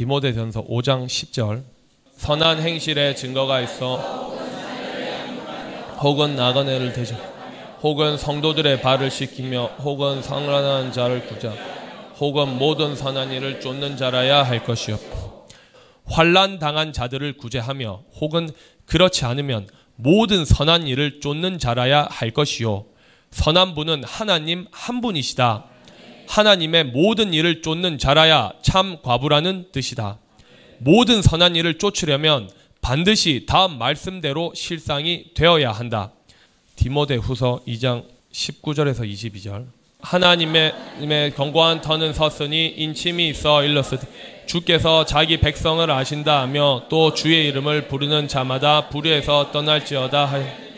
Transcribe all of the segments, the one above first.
디모데전서 5장 10절 선한 행실에 증거가 있어 혹은 나그네를 대죠 혹은 성도들의 발을 씻기며 혹은 성란한 자를 구자 혹은 모든 선한 일을 쫓는 자라야 할 것이요 환란 당한 자들을 구제하며 혹은 그렇지 않으면 모든 선한 일을 쫓는 자라야 할 것이요 선한 분은 하나님 한 분이시다. 하나님의 모든 일을 쫓는 자라야 참 과부라는 뜻이다. 모든 선한 일을 쫓으려면 반드시 다음 말씀대로 실상이 되어야 한다. 디모데 후서 2장 19절에서 22절. 하나님의 견고한 터는 섰으니 인침이 있어 일렀으되 주께서 자기 백성을 아신다 하며 또 주의 이름을 부르는 자마다 불의에서 떠날지어다 하여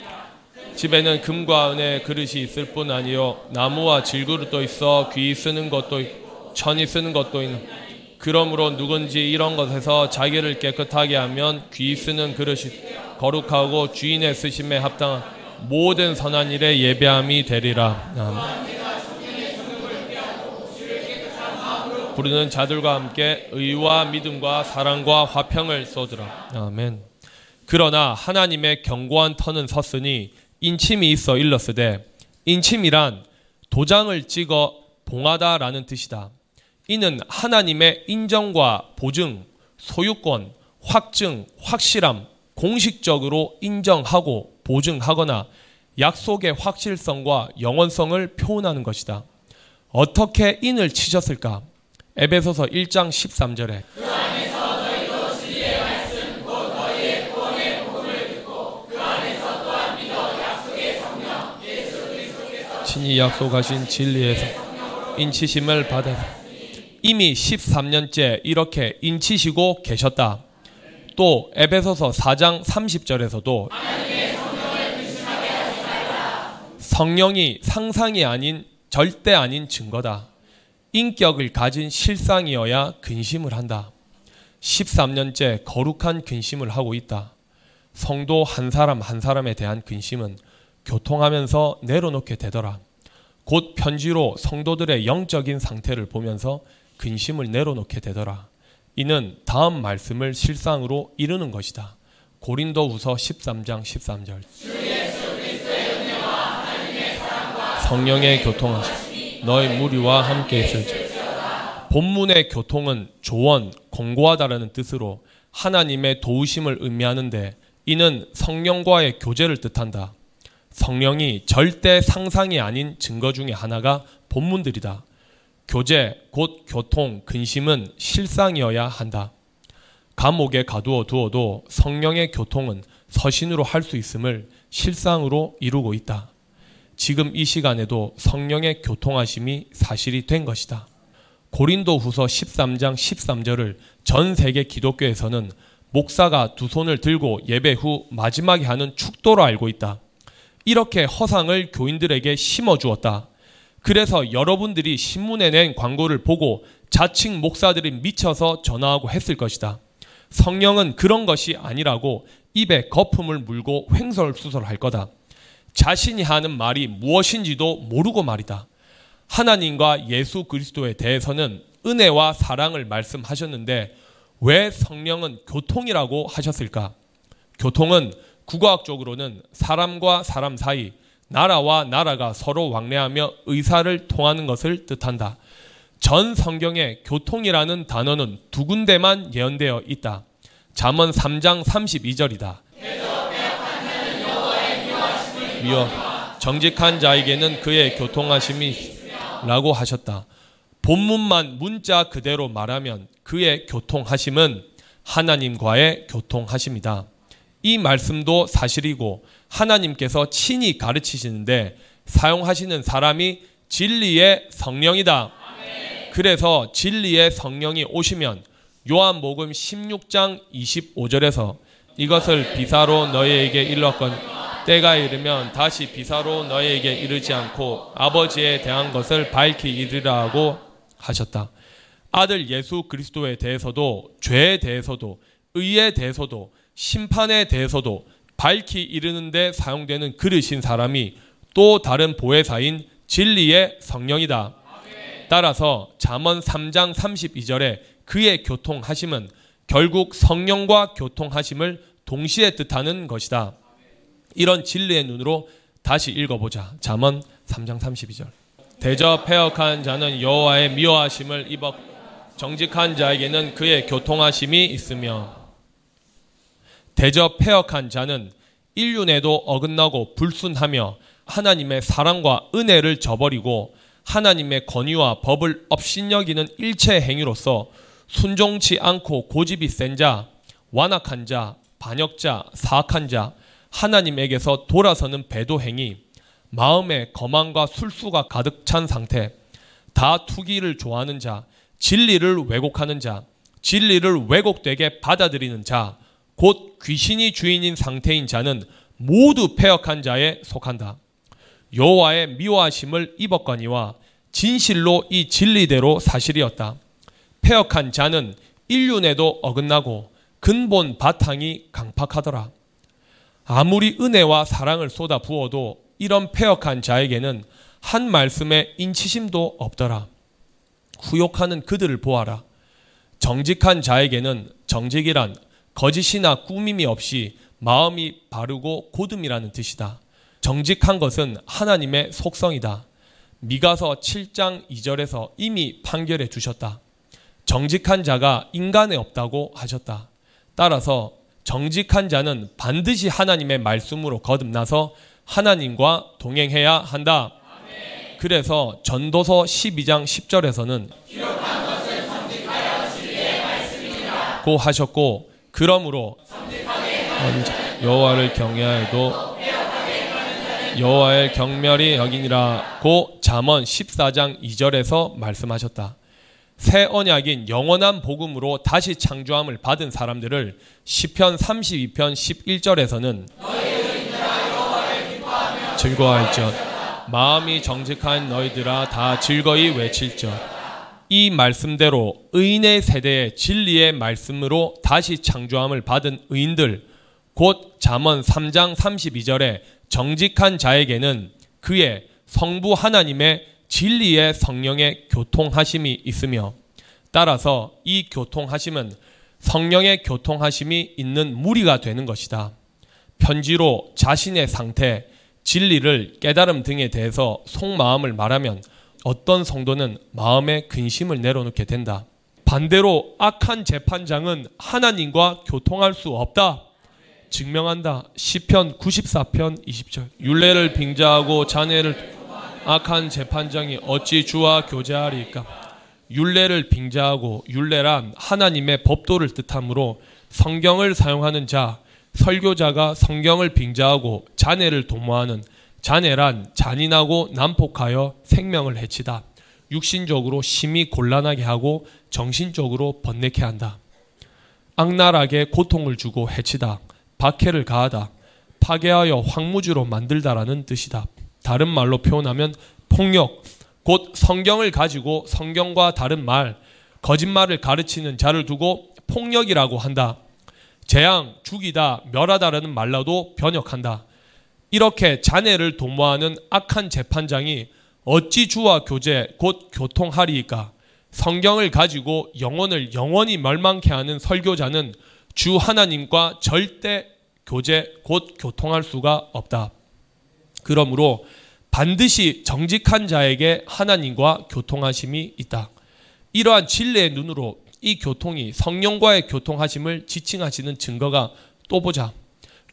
집에는 금과 은의 그릇이 있을 뿐 아니요 나무와 질그릇도 있어 귀 쓰는 것도 천이 쓰는 것도 있는 그러므로 누군지 이런 것에서 자기를 깨끗하게 하면 귀 쓰는 그릇이 거룩하고 주인의 쓰심에 합당한 모든 선한 일에 예배함이 되리라. 아멘. 부르는 자들과 함께 의와 믿음과 사랑과 화평을 쏟으라. 아멘. 그러나 하나님의 견고한 터는 섰으니 인침이 있어 일렀으되 인침이란 도장을 찍어 봉하다라는 뜻이다. 이는 하나님의 인정과 보증, 소유권, 확증, 확실함, 공식적으로 인정하고 보증하거나 약속의 확실성과 영원성을 표현하는 것이다. 어떻게 인을 치셨을까? 에베소서 1장 13절에 친히 약속하신 진리에서 인치심을 받아 이미 13년째 이렇게 인치시고 계셨다. 또 에베소서 4장 30절에서도 성령이 상상이 아닌 절대 아닌 증거다. 인격을 가진 실상이어야 근심을 한다. 13년째 거룩한 근심을 하고 있다. 성도 한 사람 한 사람에 대한 근심은 교통하면서 내려놓게 되더라. 곧 편지로 성도들의 영적인 상태를 보면서 근심을 내려놓게 되더라. 이는 다음 말씀을 실상으로 이루는 것이다. 고린도 후서 13장 13절. 성령의 교통하심, 너희 무리와 함께 있을지. 본문의 교통은 조언, 공고하다라는 뜻으로 하나님의 도우심을 의미하는데 이는 성령과의 교제를 뜻한다. 성령이 절대 상상이 아닌 증거 중의 하나가 본문들이다. 교제, 곧 교통, 근심은 실상이어야 한다. 감옥에 가두어 두어도 성령의 교통은 서신으로 할 수 있음을 실상으로 이루고 있다. 지금 이 시간에도 성령의 교통하심이 사실이 된 것이다. 고린도 후서 13장 13절을 전 세계 기독교에서는 목사가 두 손을 들고 예배 후 마지막에 하는 축도로 알고 있다. 이렇게 허상을 교인들에게 심어 주었다. 그래서 여러분들이 신문에 낸 광고를 보고 자칭 목사들이 미쳐서 전화하고 했을 것이다. 성령은 그런 것이 아니라고 입에 거품을 물고 횡설수설할 거다. 자신이 하는 말이 무엇인지도 모르고 말이다. 하나님과 예수 그리스도에 대해서는 은혜와 사랑을 말씀하셨는데 왜 성령은 교통이라고 하셨을까? 교통은 국어학적으로는 사람과 사람 사이, 나라와 나라가 서로 왕래하며 의사를 통하는 것을 뜻한다. 전 성경에 교통이라는 단어는 두 군데만 예언되어 있다. 잠언 3장 32절이다. 미워 정직한 자에게는 그의 교통하심이 라고 하셨다. 본문만 문자 그대로 말하면 그의 교통하심은 하나님과의 교통하심이다. 이 말씀도 사실이고 하나님께서 친히 가르치시는데 사용하시는 사람이 진리의 성령이다. 그래서 진리의 성령이 오시면 요한복음 16장 25절에서 이것을 비사로 너희에게 일렀거니 때가 이르면 다시 비사로 너희에게 이르지 않고 아버지에 대한 것을 밝히 이르라 하고 하셨다. 아들 예수 그리스도에 대해서도 죄에 대해서도 의에 대해서도 심판에 대해서도 밝히 이르는데 사용되는 그릇인 사람이 또 다른 보혜사인 진리의 성령이다. 따라서 잠언 3장 32절에 그의 교통하심은 결국 성령과 교통하심을 동시에 뜻하는 것이다. 이런 진리의 눈으로 다시 읽어보자. 잠언 3장 32절. 대저 폐역한 자는 여호와의 미워하심을 입어 정직한 자에게는 그의 교통하심이 있으며 대저 폐역한 자는 인륜에도 어긋나고 불순하며 하나님의 사랑과 은혜를 저버리고 하나님의 권위와 법을 업신여기는 일체 행위로서 순종치 않고 고집이 센 자, 완악한 자, 반역자, 사악한 자, 하나님에게서 돌아서는 배도 행위, 마음에 거만과 술수가 가득 찬 상태, 다 투기를 좋아하는 자, 진리를 왜곡하는 자, 진리를 왜곡되게 받아들이는 자, 곧 귀신이 주인인 상태인 자는 모두 폐역한 자에 속한다. 여호와의 미워하심을 입었거니와 진실로 이 진리대로 사실이었다. 폐역한 자는 인륜에도 어긋나고 근본 바탕이 강팍하더라. 아무리 은혜와 사랑을 쏟아 부어도 이런 폐역한 자에게는 한 말씀에 인치심도 없더라. 후욕하는 그들을 보아라. 정직한 자에게는 정직이란 거짓이나 꾸밈이 없이 마음이 바르고 고듬이라는 뜻이다. 정직한 것은 하나님의 속성이다. 미가서 7장 2절에서 이미 판결해 주셨다. 정직한 자가 인간에 없다고 하셨다. 따라서 정직한 자는 반드시 하나님의 말씀으로 거듭나서 하나님과 동행해야 한다. 그래서 전도서 12장 10절에서는 고 하셨고 그러므로 여호와를 경외하여도 여호와의 경멸이 여기니라고 잠언 14장 2절에서 말씀하셨다. 새 언약인 영원한 복음으로 다시 창조함을 받은 사람들을 시편 32편 11절에서는 즐거워할지어 마음이 정직한 너희들아 다 즐거이 외칠지어 이 말씀대로 의인의 세대의 진리의 말씀으로 다시 창조함을 받은 의인들 곧 잠언 3장 32절에 정직한 자에게는 그의 성부 하나님의 진리의 성령의 교통하심이 있으며 따라서 이 교통하심은 성령의 교통하심이 있는 무리가 되는 것이다. 편지로 자신의 상태, 진리를 깨달음 등에 대해서 속마음을 말하면 어떤 성도는 마음의 근심을 내려놓게 된다. 반대로 악한 재판장은 하나님과 교통할 수 없다. 증명한다. 시편 94편 20절. 율례를 빙자하고 자네를 악한 재판장이 어찌 주와 교제하리까? 율례를 빙자하고 율례란 하나님의 법도를 뜻하므로 성경을 사용하는 자, 설교자가 성경을 빙자하고 자네를 도모하는 자네란 잔인하고 난폭하여 생명을 해치다. 육신적으로 심히 곤란하게 하고 정신적으로 번뇌케 한다. 악랄하게 고통을 주고 해치다. 박해를 가하다. 파괴하여 황무지로 만들다라는 뜻이다. 다른 말로 표현하면 폭력, 곧 성경을 가지고 성경과 다른 말, 거짓말을 가르치는 자를 두고 폭력이라고 한다. 재앙, 죽이다, 멸하다라는 말로도 변역한다. 이렇게 자네를 도모하는 악한 재판장이 어찌 주와 교제 곧 교통하리이까? 성경을 가지고 영혼을 영원히 멸망케 하는 설교자는 주 하나님과 절대 교제 곧 교통할 수가 없다. 그러므로 반드시 정직한 자에게 하나님과 교통하심이 있다. 이러한 진리의 눈으로 이 교통이 성령과의 교통하심을 지칭하시는 증거가 또 보자.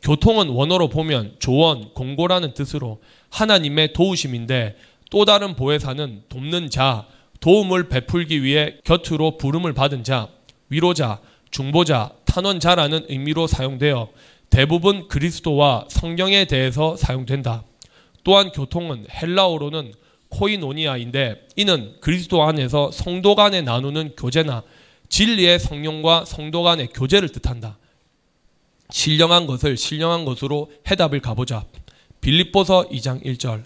교통은 원어로 보면 조언, 공고라는 뜻으로 하나님의 도우심인데 또 다른 보혜사는 돕는 자, 도움을 베풀기 위해 곁으로 부름을 받은 자, 위로자, 중보자, 탄원자라는 의미로 사용되어 대부분 그리스도와 성경에 대해서 사용된다. 또한 교통은 헬라어로는 코이노니아인데 이는 그리스도 안에서 성도 간에 나누는 교제나 진리의 성령과 성도 간의 교제를 뜻한다. 신령한 것을 신령한 것으로 해답을 가보자. 빌립보서 2장 1절.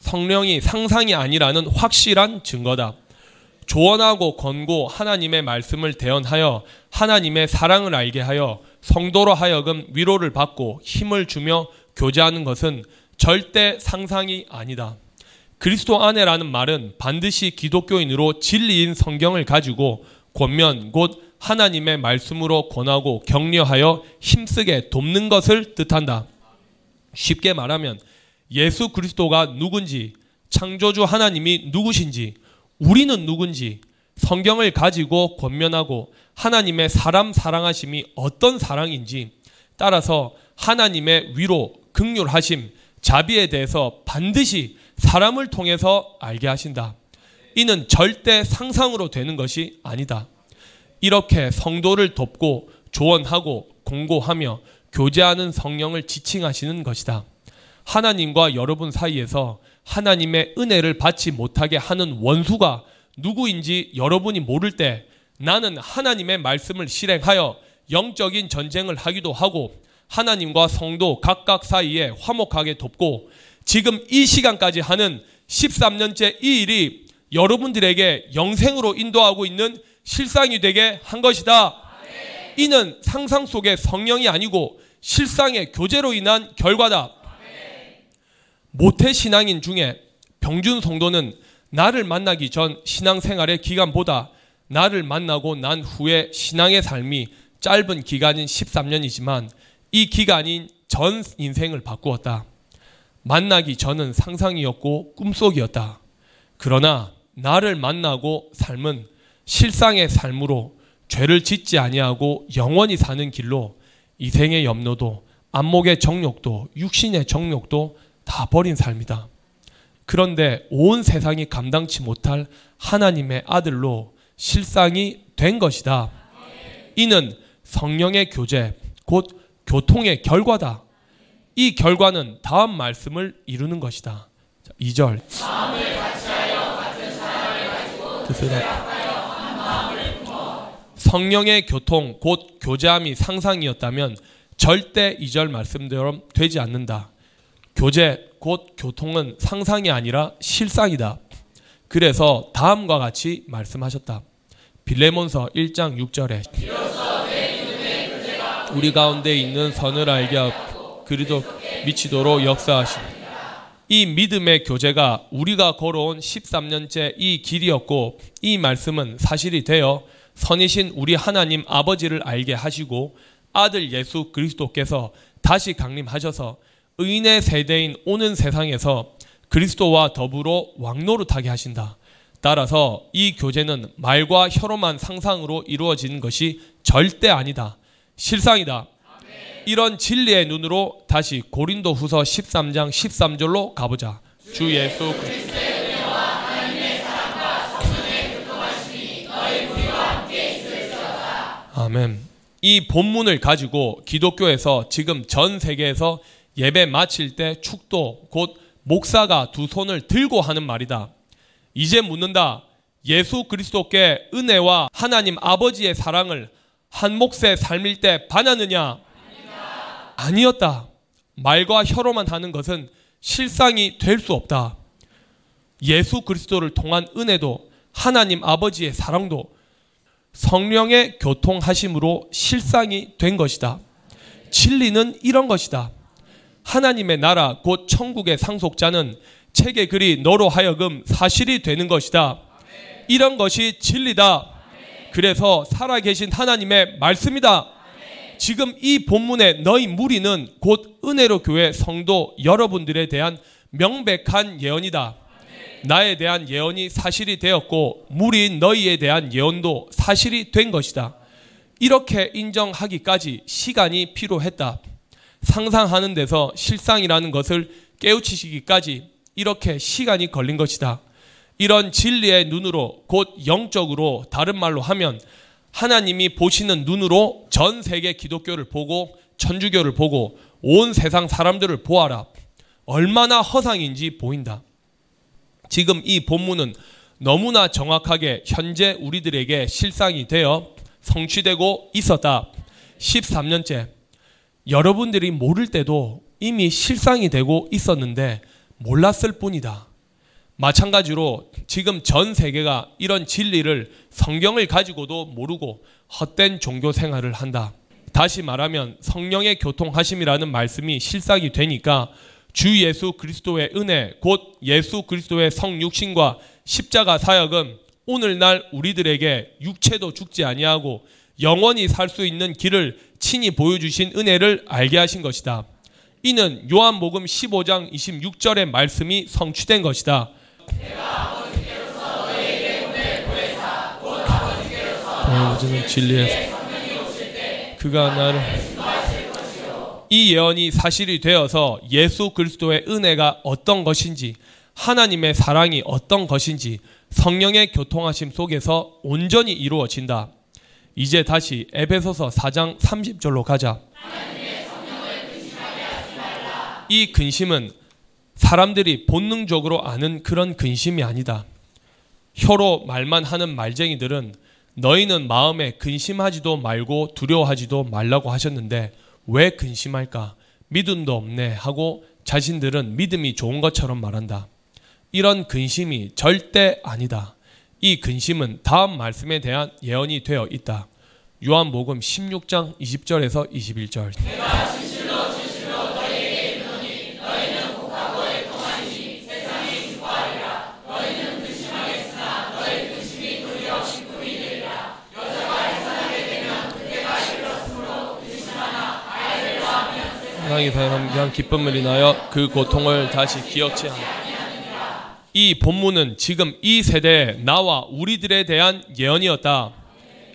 성령이 상상이 아니라는 확실한 증거다. 조언하고 권고 하나님의 말씀을 대언하여 하나님의 사랑을 알게 하여 성도로 하여금 위로를 받고 힘을 주며 교제하는 것은 절대 상상이 아니다. 그리스도 안에라는 말은 반드시 기독교인으로 진리인 성경을 가지고 권면 곧 하나님의 말씀으로 권하고 격려하여 힘쓰게 돕는 것을 뜻한다. 쉽게 말하면 예수 그리스도가 누군지, 창조주 하나님이 누구신지, 우리는 누군지, 성경을 가지고 권면하고 하나님의 사람 사랑하심이 어떤 사랑인지 따라서 하나님의 위로, 극률하심, 자비에 대해서 반드시 사람을 통해서 알게 하신다. 이는 절대 상상으로 되는 것이 아니다. 이렇게 성도를 돕고 조언하고 공고하며 교제하는 성령을 지칭하시는 것이다. 하나님과 여러분 사이에서 하나님의 은혜를 받지 못하게 하는 원수가 누구인지 여러분이 모를 때 나는 하나님의 말씀을 실행하여 영적인 전쟁을 하기도 하고 하나님과 성도 각각 사이에 화목하게 돕고 지금 이 시간까지 하는 13년째 이 일이 여러분들에게 영생으로 인도하고 있는 실상이 되게 한 것이다. 이는 상상 속의 성령이 아니고 실상의 교제로 인한 결과다. 모태 신앙인 중에 병준 성도는 나를 만나기 전 신앙생활의 기간보다 나를 만나고 난 후에 신앙의 삶이 짧은 기간인 13년이지만 이 기간인 전 인생을 바꾸었다. 만나기 전은 상상이었고 꿈속이었다. 그러나 나를 만나고 삶은 실상의 삶으로 죄를 짓지 아니하고 영원히 사는 길로 이생의 염려도 안목의 정욕도 육신의 정욕도 다 버린 삶이다. 그런데 온 세상이 감당치 못할 하나님의 아들로 실상이 된 것이다. 이는 성령의 교제, 곧 교통의 결과다. 이 결과는 다음 말씀을 이루는 것이다. 2절. 성령의 교통, 곧 교제함이 상상이었다면 절대 2절 말씀대로 되지 않는다. 교제, 곧 교통은 상상이 아니라 실상이다. 그래서 다음과 같이 말씀하셨다. 빌레몬서 1장 6절에 우리 가운데 있는 선을 알게 하고 그리도 미치도록 역사하시니 이 믿음의 교제가 우리가 걸어온 13년째 이 길이었고 이 말씀은 사실이 되어 선이신 우리 하나님 아버지를 알게 하시고 아들 예수 그리스도께서 다시 강림하셔서 의인의 세대인 오는 세상에서 그리스도와 더불어 왕노릇하게 하신다. 따라서 이 교제는 말과 혀로만 상상으로 이루어지는 것이 절대 아니다. 실상이다. 이런 진리의 눈으로 다시 고린도 후서 13장 13절로 가보자. 주 예수 그리스도 아멘. 이 본문을 가지고 기독교에서 지금 전 세계에서 예배 마칠 때 축도 곧 목사가 두 손을 들고 하는 말이다. 이제 묻는다. 예수 그리스도께 은혜와 하나님 아버지의 사랑을 한 몫의 삶일 때 반하느냐? 아니었다. 말과 혀로만 하는 것은 실상이 될 수 없다. 예수 그리스도를 통한 은혜도 하나님 아버지의 사랑도 성령의 교통하심으로 실상이 된 것이다. 진리는 이런 것이다. 하나님의 나라 곧 천국의 상속자는 책의 글이 너로 하여금 사실이 되는 것이다. 이런 것이 진리다. 그래서 살아계신 하나님의 말씀이다. 지금 이 본문의 너희 무리는 곧 은혜로 교회 성도 여러분들에 대한 명백한 예언이다. 나에 대한 예언이 사실이 되었고 무리인 너희에 대한 예언도 사실이 된 것이다. 이렇게 인정하기까지 시간이 필요했다. 상상하는 데서 실상이라는 것을 깨우치시기까지 이렇게 시간이 걸린 것이다. 이런 진리의 눈으로 곧 영적으로 다른 말로 하면 하나님이 보시는 눈으로 전 세계 기독교를 보고 천주교를 보고 온 세상 사람들을 보아라. 얼마나 허상인지 보인다. 지금 이 본문은 너무나 정확하게 현재 우리들에게 실상이 되어 성취되고 있었다. 13년째. 여러분들이 모를 때도 이미 실상이 되고 있었는데 몰랐을 뿐이다. 마찬가지로 지금 전 세계가 이런 진리를 성경을 가지고도 모르고 헛된 종교 생활을 한다. 다시 말하면 성령의 교통하심이라는 말씀이 실상이 되니까 주 예수 그리스도의 은혜 곧 예수 그리스도의 성육신과 십자가 사역은 오늘날 우리들에게 육체도 죽지 아니하고 영원히 살 수 있는 길을 친히 보여주신 은혜를 알게 하신 것이다. 이는 요한복음 15장 26절의 말씀이 성취된 것이다. 아버지는 진리에서 그가 나를 이 예언이 사실이 되어서 예수 그리스도의 은혜가 어떤 것인지 하나님의 사랑이 어떤 것인지 성령의 교통하심 속에서 온전히 이루어진다. 이제 다시 에베소서 4장 30절로 가자. 이 근심은 사람들이 본능적으로 아는 그런 근심이 아니다. 혀로 말만 하는 말쟁이들은 너희는 마음에 근심하지도 말고 두려워하지도 말라고 하셨는데 왜 근심할까? 믿음도 없네 하고 자신들은 믿음이 좋은 것처럼 말한다. 이런 근심이 절대 아니다. 이 근심은 다음 말씀에 대한 예언이 되어 있다. 요한복음 16장 20절에서 21절. 하나님이 바라는 기쁨을 인하여 그 고통을 다시 기억치 않아. 이 본문은 지금 이 세대에 나와 우리들에 대한 예언이었다.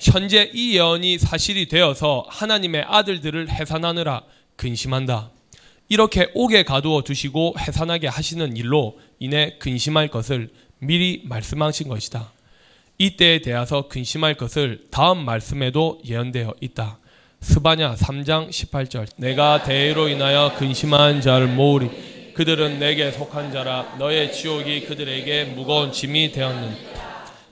현재 이 예언이 사실이 되어서 하나님의 아들들을 해산하느라 근심한다. 이렇게 옥에 가두어 두시고 해산하게 하시는 일로 인해 근심할 것을 미리 말씀하신 것이다. 이때에 대해서 근심할 것을 다음 말씀에도 예언되어 있다. 스바냐 3장 18절. 내가 대의로 인하여 근심한 자를 모으리. 그들은 내게 속한 자라. 너의 지옥이 그들에게 무거운 짐이 되었는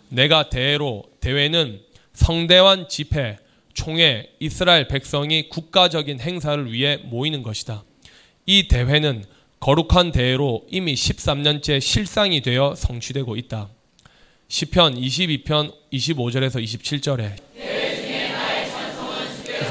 내가 대회로 대회는 성대한 집회 총회 이스라엘 백성이 국가적인 행사를 위해 모이는 것이다. 이 대회는 거룩한 대회로 이미 13년째 실상이 되어 성취되고 있다. 시편 22편 25절에서 27절에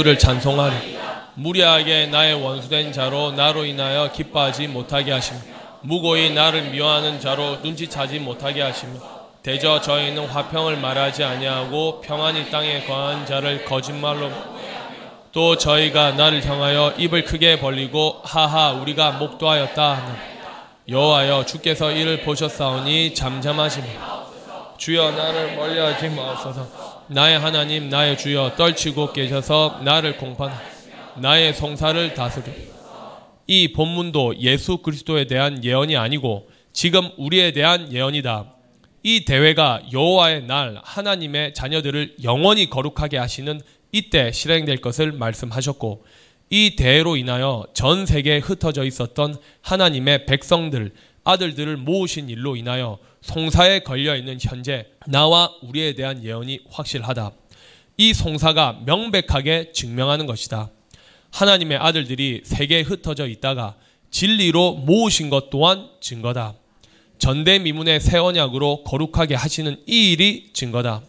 주를 찬송하리. 무리하게 나의 원수된 자로 나로 인하여 기뻐하지 못하게 하시며 무고히 나를 미워하는 자로 눈치차지 못하게 하시며 대저 저희는 화평을 말하지 아니하고 평안히 땅에 거한 자를 거짓말로 또 저희가 나를 향하여 입을 크게 벌리고 하하 우리가 목도하였다 하는 여호와여 주께서 이를 보셨사오니 잠잠하시며 주여 나를 멀리하지 마옵소서 나의 하나님 나의 주여 떨치고 계셔서 나를 공판 나의 송사를 다스려 이 본문도 예수 그리스도에 대한 예언이 아니고 지금 우리에 대한 예언이다. 이 대회가 여호와의 날 하나님의 자녀들을 영원히 거룩하게 하시는 이때 실행될 것을 말씀하셨고 이 대회로 인하여 전 세계에 흩어져 있었던 하나님의 백성들 아들들을 모으신 일로 인하여 송사에 걸려 있는 현재 나와 우리에 대한 예언이 확실하다. 이 송사가 명백하게 증명하는 것이다. 하나님의 아들들이 세계에 흩어져 있다가 진리로 모으신 것 또한 증거다. 전대미문의 새 언약으로 거룩하게 하시는 이 일이 증거다.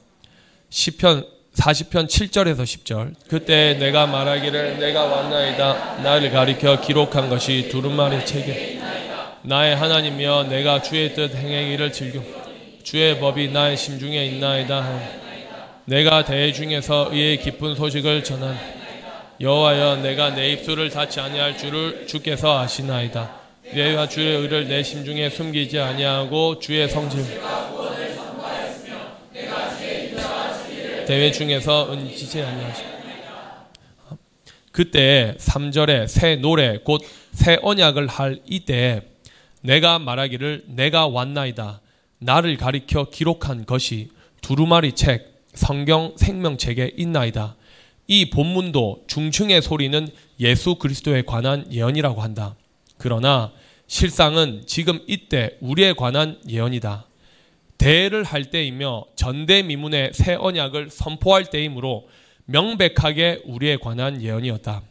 시편 40편 7절에서 10절 그때 내가 말하기를 내가 왔나이다 나를 가리켜 기록한 것이 두루마리 책에 나의 하나님이여 내가 주의 뜻 행하기를 즐겨 주의 법이 나의 심중에 있나이다 내가 대회 중에서 의의 깊은 소식을 전한 여호와여 내가 내 입술을 닫지 아니할 줄을 주께서 아시나이다. 내가 주의 의를 내 심중에 숨기지 아니하고 주의 성질. 대회 중에서 은지지 아니하시 그때 3절에 새 노래 곧 새 언약을 할 이때 내가 말하기를 내가 왔나이다. 나를 가리켜 기록한 것이 두루마리 책 성경 생명책에 있나이다. 이 본문도 중층의 소리는 예수 그리스도에 관한 예언이라고 한다. 그러나 실상은 지금 이때 우리에 관한 예언이다. 대를 할 때이며 전대미문의 새 언약을 선포할 때이므로 명백하게 우리에 관한 예언이었다.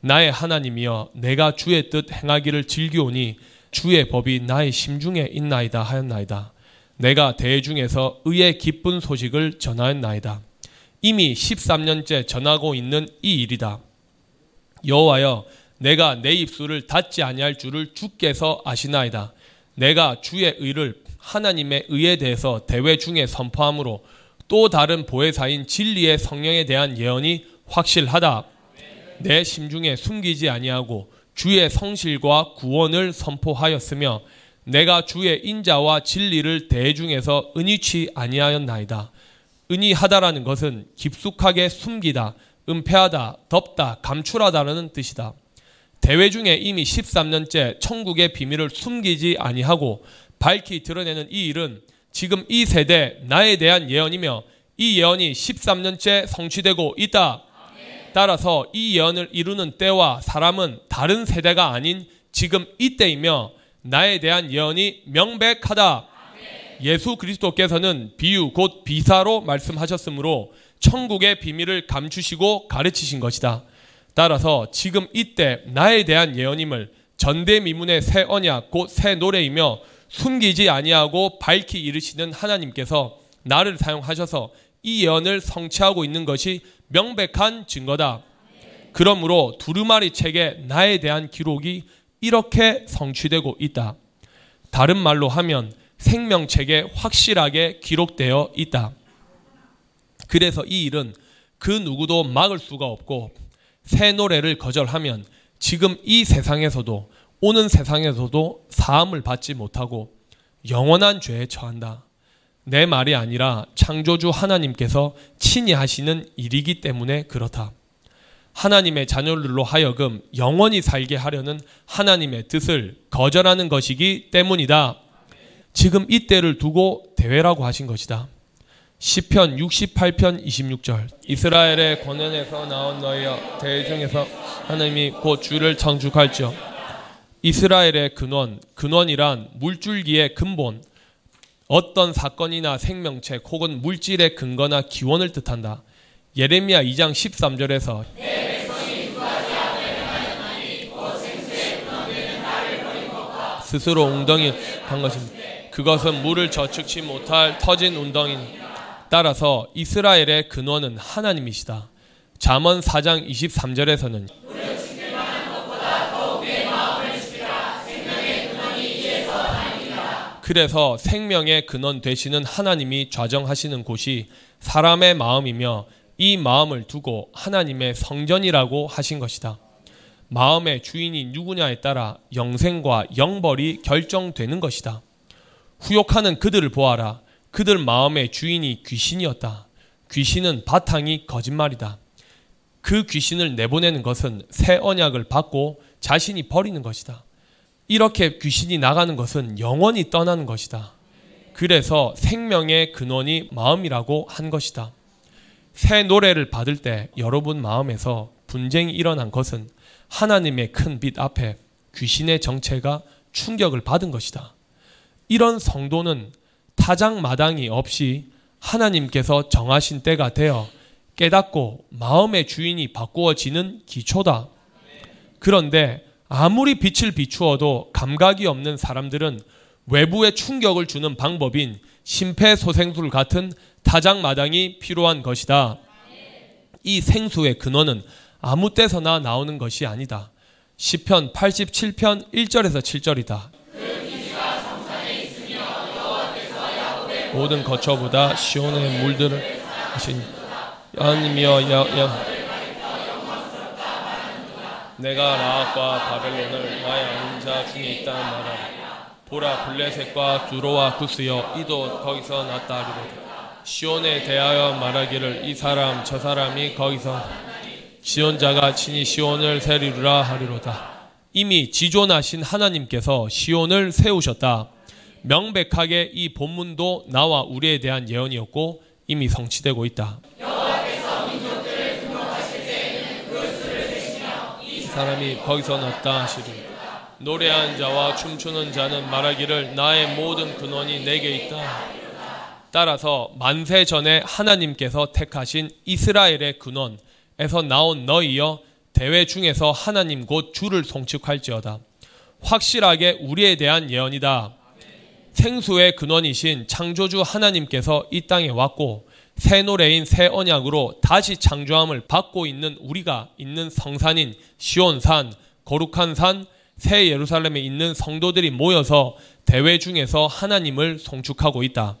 나의 하나님이여 내가 주의 뜻 행하기를 즐기오니 주의 법이 나의 심중에 있나이다 하였나이다. 내가 대중에서 의의 기쁜 소식을 전하였나이다. 이미 13년째 전하고 있는 이 일이다. 여호와여 내가 내 입술을 닫지 아니할 줄을 주께서 아시나이다. 내가 주의 의를 하나님의 의에 대해서 대회 중에 선포함으로 또 다른 보혜사인 진리의 성령에 대한 예언이 확실하다. 내 심중에 숨기지 아니하고 주의 성실과 구원을 선포하였으며 내가 주의 인자와 진리를 대중에서 은이치 아니하였나이다. 은이하다라는 것은 깊숙하게 숨기다, 은폐하다, 덮다, 감출하다라는 뜻이다. 대회 중에 이미 13년째 천국의 비밀을 숨기지 아니하고 밝히 드러내는 이 일은 지금 이 세대 나에 대한 예언이며 이 예언이 13년째 성취되고 있다. 따라서 이 예언을 이루는 때와 사람은 다른 세대가 아닌 지금 이때이며 나에 대한 예언이 명백하다. 예수 그리스도께서는 비유 곧 비사로 말씀하셨으므로 천국의 비밀을 감추시고 가르치신 것이다. 따라서 지금 이때 나에 대한 예언임을 전대미문의 새 언약 곧 새 노래이며 숨기지 아니하고 밝히 이르시는 하나님께서 나를 사용하셔서 이 예언을 성취하고 있는 것이 명백한 증거다. 그러므로 두루마리 책에 나에 대한 기록이 이렇게 성취되고 있다. 다른 말로 하면 생명책에 확실하게 기록되어 있다. 그래서 이 일은 그 누구도 막을 수가 없고 새 노래를 거절하면 지금 이 세상에서도 오는 세상에서도 사함을 받지 못하고 영원한 죄에 처한다. 내 말이 아니라 창조주 하나님께서 친히 하시는 일이기 때문에 그렇다. 하나님의 자녀들로 하여금 영원히 살게 하려는 하나님의 뜻을 거절하는 것이기 때문이다. 지금 이때를 두고 대회라고 하신 것이다. 시편 68편 26절 이스라엘의 권연에서 나온 너희여 대중에서 하나님이 곧 주를 창축할지어 이스라엘의 근원 근원이란 물줄기의 근본 어떤 사건이나 생명책 혹은 물질의 근거나 기원을 뜻한다. 예레미야 2장 13절에서 스스로 웅덩이 한 것입니다. 그것은 물을 저축치 못할 터진 웅덩이니 따라서 이스라엘의 근원은 하나님이시다. 잠언 4장 23절에서는 그래서 생명의 근원 되시는 하나님이 좌정하시는 곳이 사람의 마음이며 이 마음을 두고 하나님의 성전이라고 하신 것이다. 마음의 주인이 누구냐에 따라 영생과 영벌이 결정되는 것이다. 후욕하는 그들을 보아라. 그들 마음의 주인이 귀신이었다. 귀신은 바탕이 거짓말이다. 그 귀신을 내보내는 것은 새 언약을 받고 자신이 버리는 것이다. 이렇게 귀신이 나가는 것은 영원히 떠나는 것이다. 그래서 생명의 근원이 마음이라고 한 것이다. 새 노래를 받을 때 여러분 마음에서 분쟁이 일어난 것은 하나님의 큰 빛 앞에 귀신의 정체가 충격을 받은 것이다. 이런 성도는 타장마당이 없이 하나님께서 정하신 때가 되어 깨닫고 마음의 주인이 바꾸어지는 기초다. 그런데 아무리 빛을 비추어도 감각이 없는 사람들은 외부의 충격을 주는 방법인 심폐소생술 같은 타장마당이 필요한 것이다. 이 생수의 근원은 아무 때서나 나오는 것이 아니다. 시편 87편 1절에서 7절이다. 모든 거처보다 시온의 물들을 하신 하나님이여 내가 라합과 바벨론을 나의 아는 자 중에 있다는 말하 보라 블레셋과 두로와 구스여 이도 거기서 났다 하리로다. 시온에 대하여 말하기를 이 사람 저 사람이 거기서 시온자가 친히 시온을 세리루라 하리로다. 이미 지존하신 하나님께서 시온을 세우셨다. 명백하게 이 본문도 나와 우리에 대한 예언이었고 이미 성취되고 있다. 사람이 거기서 났다 하시리 노래한 자와 춤추는 자는 말하기를 나의 모든 근원이 내게 있다. 따라서 만세 전에 하나님께서 택하신 이스라엘의 근원에서 나온 너희여 대회 중에서 하나님 곧 주를 송축할지어다. 확실하게 우리에 대한 예언이다. 생수의 근원이신 창조주 하나님께서 이 땅에 왔고 새 노래인 새 언약으로 다시 창조함을 받고 있는 우리가 있는 성산인 시온산, 거룩한 산, 새 예루살렘에 있는 성도들이 모여서 대회 중에서 하나님을 송축하고 있다.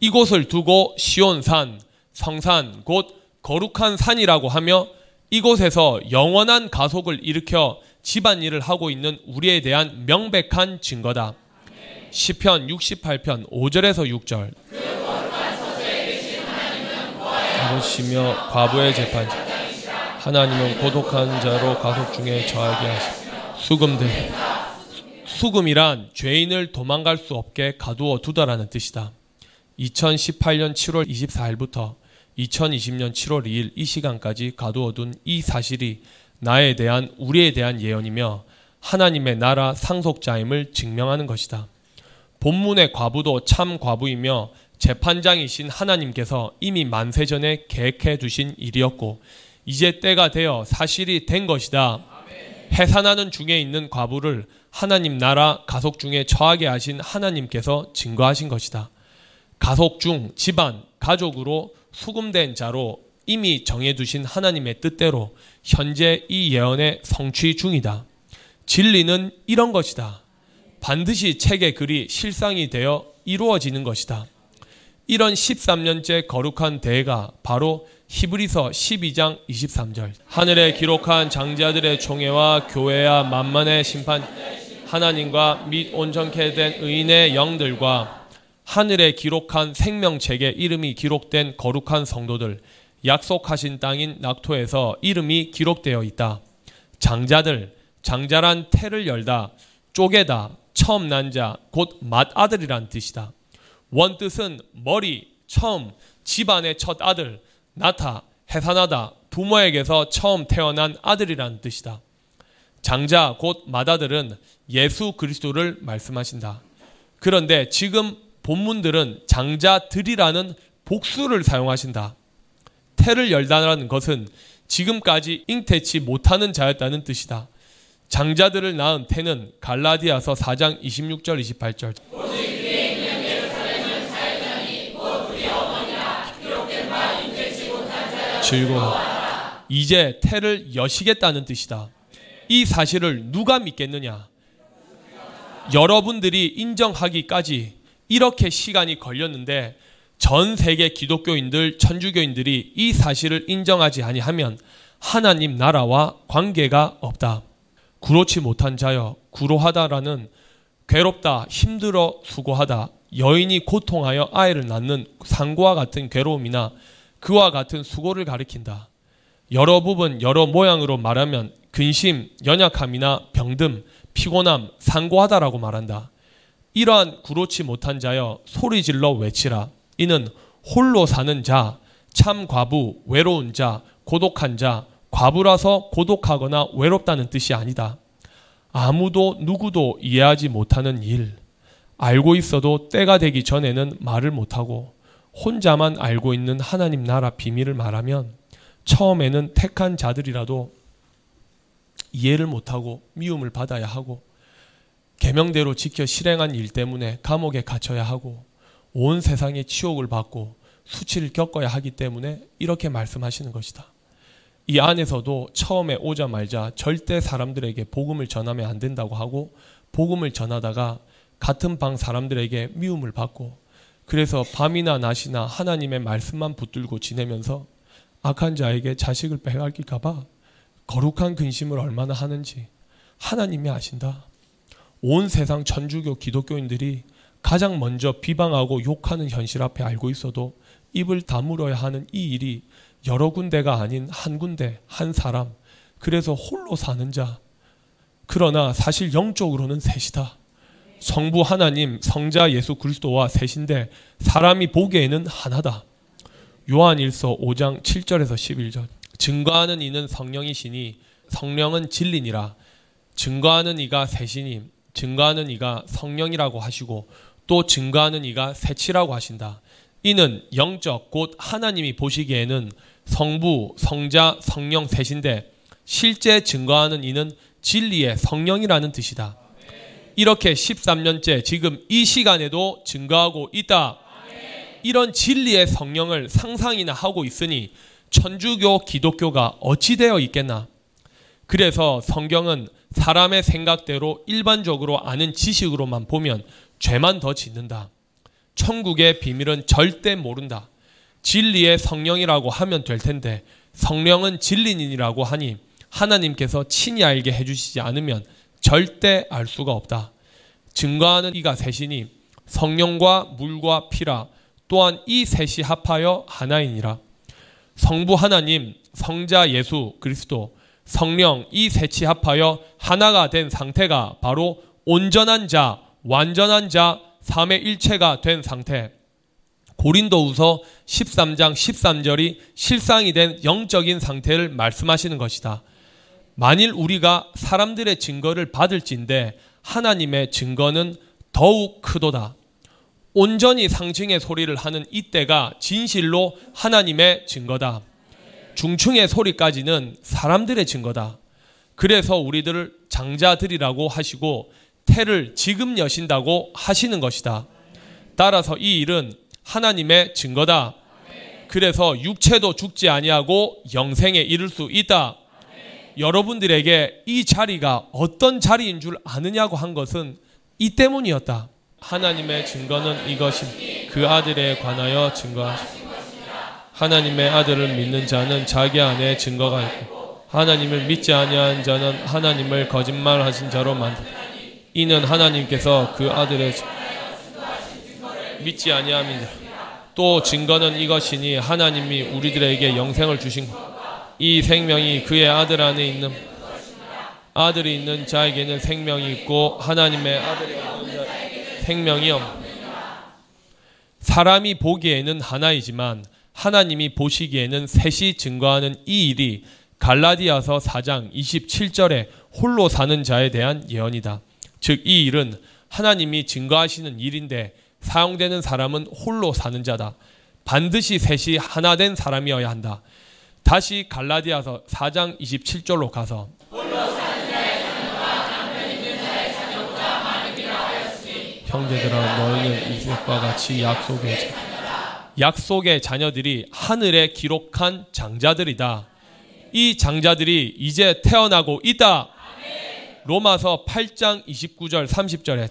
이곳을 두고 시온산, 성산, 곧 거룩한 산이라고 하며 이곳에서 영원한 가속을 일으켜 집안일을 하고 있는 우리에 대한 명백한 증거다. 시편 68편 5절에서 6절. 아버지며 과부의 재판자. 하나님은 고독한 자로 가속 중에 처하게 하시. 수금들. 수금이란 죄인을 도망갈 수 없게 가두어 두다라는 뜻이다. 2018년 7월 24일부터 2020년 7월 2일 이 시간까지 가두어둔 이 사실이 나에 대한 우리에 대한 예언이며 하나님의 나라 상속자임을 증명하는 것이다. 본문의 과부도 참 과부이며 재판장이신 하나님께서 이미 만세 전에 계획해 두신 일이었고 이제 때가 되어 사실이 된 것이다. 해산하는 중에 있는 과부를 하나님 나라 가속 중에 처하게 하신 하나님께서 증거하신 것이다. 가속 중 집안, 가족으로 수금된 자로 이미 정해두신 하나님의 뜻대로 현재 이 예언의 성취 중이다. 진리는 이런 것이다. 반드시 책의 글이 실상이 되어 이루어지는 것이다. 이런 13년째 거룩한 대가 바로 히브리서 12장 23절. 하늘에 기록한 장자들의 총회와 교회와 만만의 심판 하나님과 및 온전케 된 의인의 영들과 하늘에 기록한 생명책에 이름이 기록된 거룩한 성도들 약속하신 땅인 낙토에서 이름이 기록되어 있다. 장자들, 장자란 태를 열다, 쪼개다, 처음 난 자, 곧 맏아들이란 뜻이다. 원뜻은 머리, 처음, 집안의 첫 아들, 나타, 해산하다, 부모에게서 처음 태어난 아들이란 뜻이다. 장자, 곧 맏아들은 예수 그리스도를 말씀하신다. 그런데 지금 본문들은 장자들이라는 복수를 사용하신다. 태를 열다라는 것은 지금까지 잉태치 못하는 자였다는 뜻이다. 장자들을 낳은 태는 갈라디아서 4장 26절 28절. 즐거워. 이제 태를 여시겠다는 뜻이다. 이 사실을 누가 믿겠느냐? 여러분들이 인정하기까지 이렇게 시간이 걸렸는데 전 세계 기독교인들, 천주교인들이 이 사실을 인정하지 아니하면 하나님 나라와 관계가 없다. 구로치 못한 자여 구로하다라는 괴롭다, 힘들어 수고하다, 여인이 고통하여 아이를 낳는 상고와 같은 괴로움이나 그와 같은 수고를 가리킨다. 여러 부분, 여러 모양으로 말하면 근심, 연약함이나 병듦, 피곤함, 상고하다라고 말한다. 이러한 구로치 못한 자여 소리 질러 외치라. 이는 홀로 사는 자, 참 과부, 외로운 자, 고독한 자, 과부라서 고독하거나 외롭다는 뜻이 아니다. 아무도 누구도 이해하지 못하는 일, 알고 있어도 때가 되기 전에는 말을 못하고 혼자만 알고 있는 하나님 나라 비밀을 말하면 처음에는 택한 자들이라도 이해를 못하고 미움을 받아야 하고 계명대로 지켜 실행한 일 때문에 감옥에 갇혀야 하고 온 세상의 치욕을 받고 수치를 겪어야 하기 때문에 이렇게 말씀하시는 것이다. 이 안에서도 처음에 오자말자 절대 사람들에게 복음을 전하면 안 된다고 하고 복음을 전하다가 같은 방 사람들에게 미움을 받고 그래서 밤이나 낮이나 하나님의 말씀만 붙들고 지내면서 악한 자에게 자식을 빼앗길까봐 거룩한 근심을 얼마나 하는지 하나님이 아신다. 온 세상 천주교 기독교인들이 가장 먼저 비방하고 욕하는 현실 앞에 알고 있어도 입을 다물어야 하는 이 일이 여러 군데가 아닌 한 군데, 한 사람, 그래서 홀로 사는 자. 그러나 사실 영적으로는 셋이다. 성부 하나님, 성자 예수 그리스도와 셋인데 사람이 보기에는 하나다. 요한일서 5장 7절에서 11절. 증거하는 이는 성령이시니 성령은 진리니라. 증거하는 이가 새시니 증거하는 이가 성령이라고 하시고 또 증거하는 이가 새치라고 하신다. 이는 영적 곧 하나님이 보시기에는 성부, 성자, 성령 셋인데 실제 증거하는 이는 진리의 성령이라는 뜻이다. 이렇게 13년째 지금 이 시간에도 증거하고 있다. 이런 진리의 성령을 상상이나 하고 있으니 천주교, 기독교가 어찌 되어 있겠나? 그래서 성경은 사람의 생각대로 일반적으로 아는 지식으로만 보면 죄만 더 짓는다. 천국의 비밀은 절대 모른다. 진리의 성령이라고 하면 될 텐데 성령은 진리인이라고 하니 하나님께서 친히 알게 해주시지 않으면 절대 알 수가 없다. 증거하는 이가 셋이니 성령과 물과 피라 또한 이 셋이 합하여 하나이니라. 성부 하나님, 성자 예수 그리스도, 성령 이 셋이 합하여 하나가 된 상태가 바로 온전한 자, 완전한 자, 삼의 일체가 된 상태. 고린도후서 13장 13절이 실상이 된 영적인 상태를 말씀하시는 것이다. 만일 우리가 사람들의 증거를 받을진데 하나님의 증거는 더욱 크도다. 온전히 상징의 소리를 하는 이때가 진실로 하나님의 증거다. 중충의 소리까지는 사람들의 증거다. 그래서 우리들을 장자들이라고 하시고 태를 지금 여신다고 하시는 것이다. 따라서 이 일은 하나님의 증거다. 그래서 육체도 죽지 아니하고 영생에 이를 수 있다. 여러분들에게 이 자리가 어떤 자리인 줄 아느냐고 한 것은 이 때문이었다. 하나님의 증거는 이것이 그 아들에 관하여 증거하시. 하나님의 아들을 믿는 자는 자기 안에 증거가 있고 하나님을 믿지 아니한 자는 하나님을 거짓말하신 자로 만든다. 이는 하나님께서 그 아들의 믿지 아니함이니라. 또 증거는 이것이니 하나님이 우리들에게 영생을 주신 것. 이 생명이 그의 아들 안에 있는 아들이 있는 자에게는 생명이 있고 하나님의 아들이 자 생명이 없. 사람이 보기에는 하나이지만 하나님이 보시기에는 셋이 증거하는 이 일이 갈라디아서 4장 27절에 홀로 사는 자에 대한 예언이다. 즉 이 일은 하나님이 증거하시는 일인데 사용되는 사람은 홀로 사는 자다. 반드시 셋이 하나 된 사람이어야 한다. 다시 갈라디아서 4장 27절로 가서 형제들아 너희는 이삭과 같이 약속의 자, 약속의 자녀들이 하늘에 기록한 장자들이다. 이 장자들이 이제 태어나고 있다. 로마서 8장 29절 30절에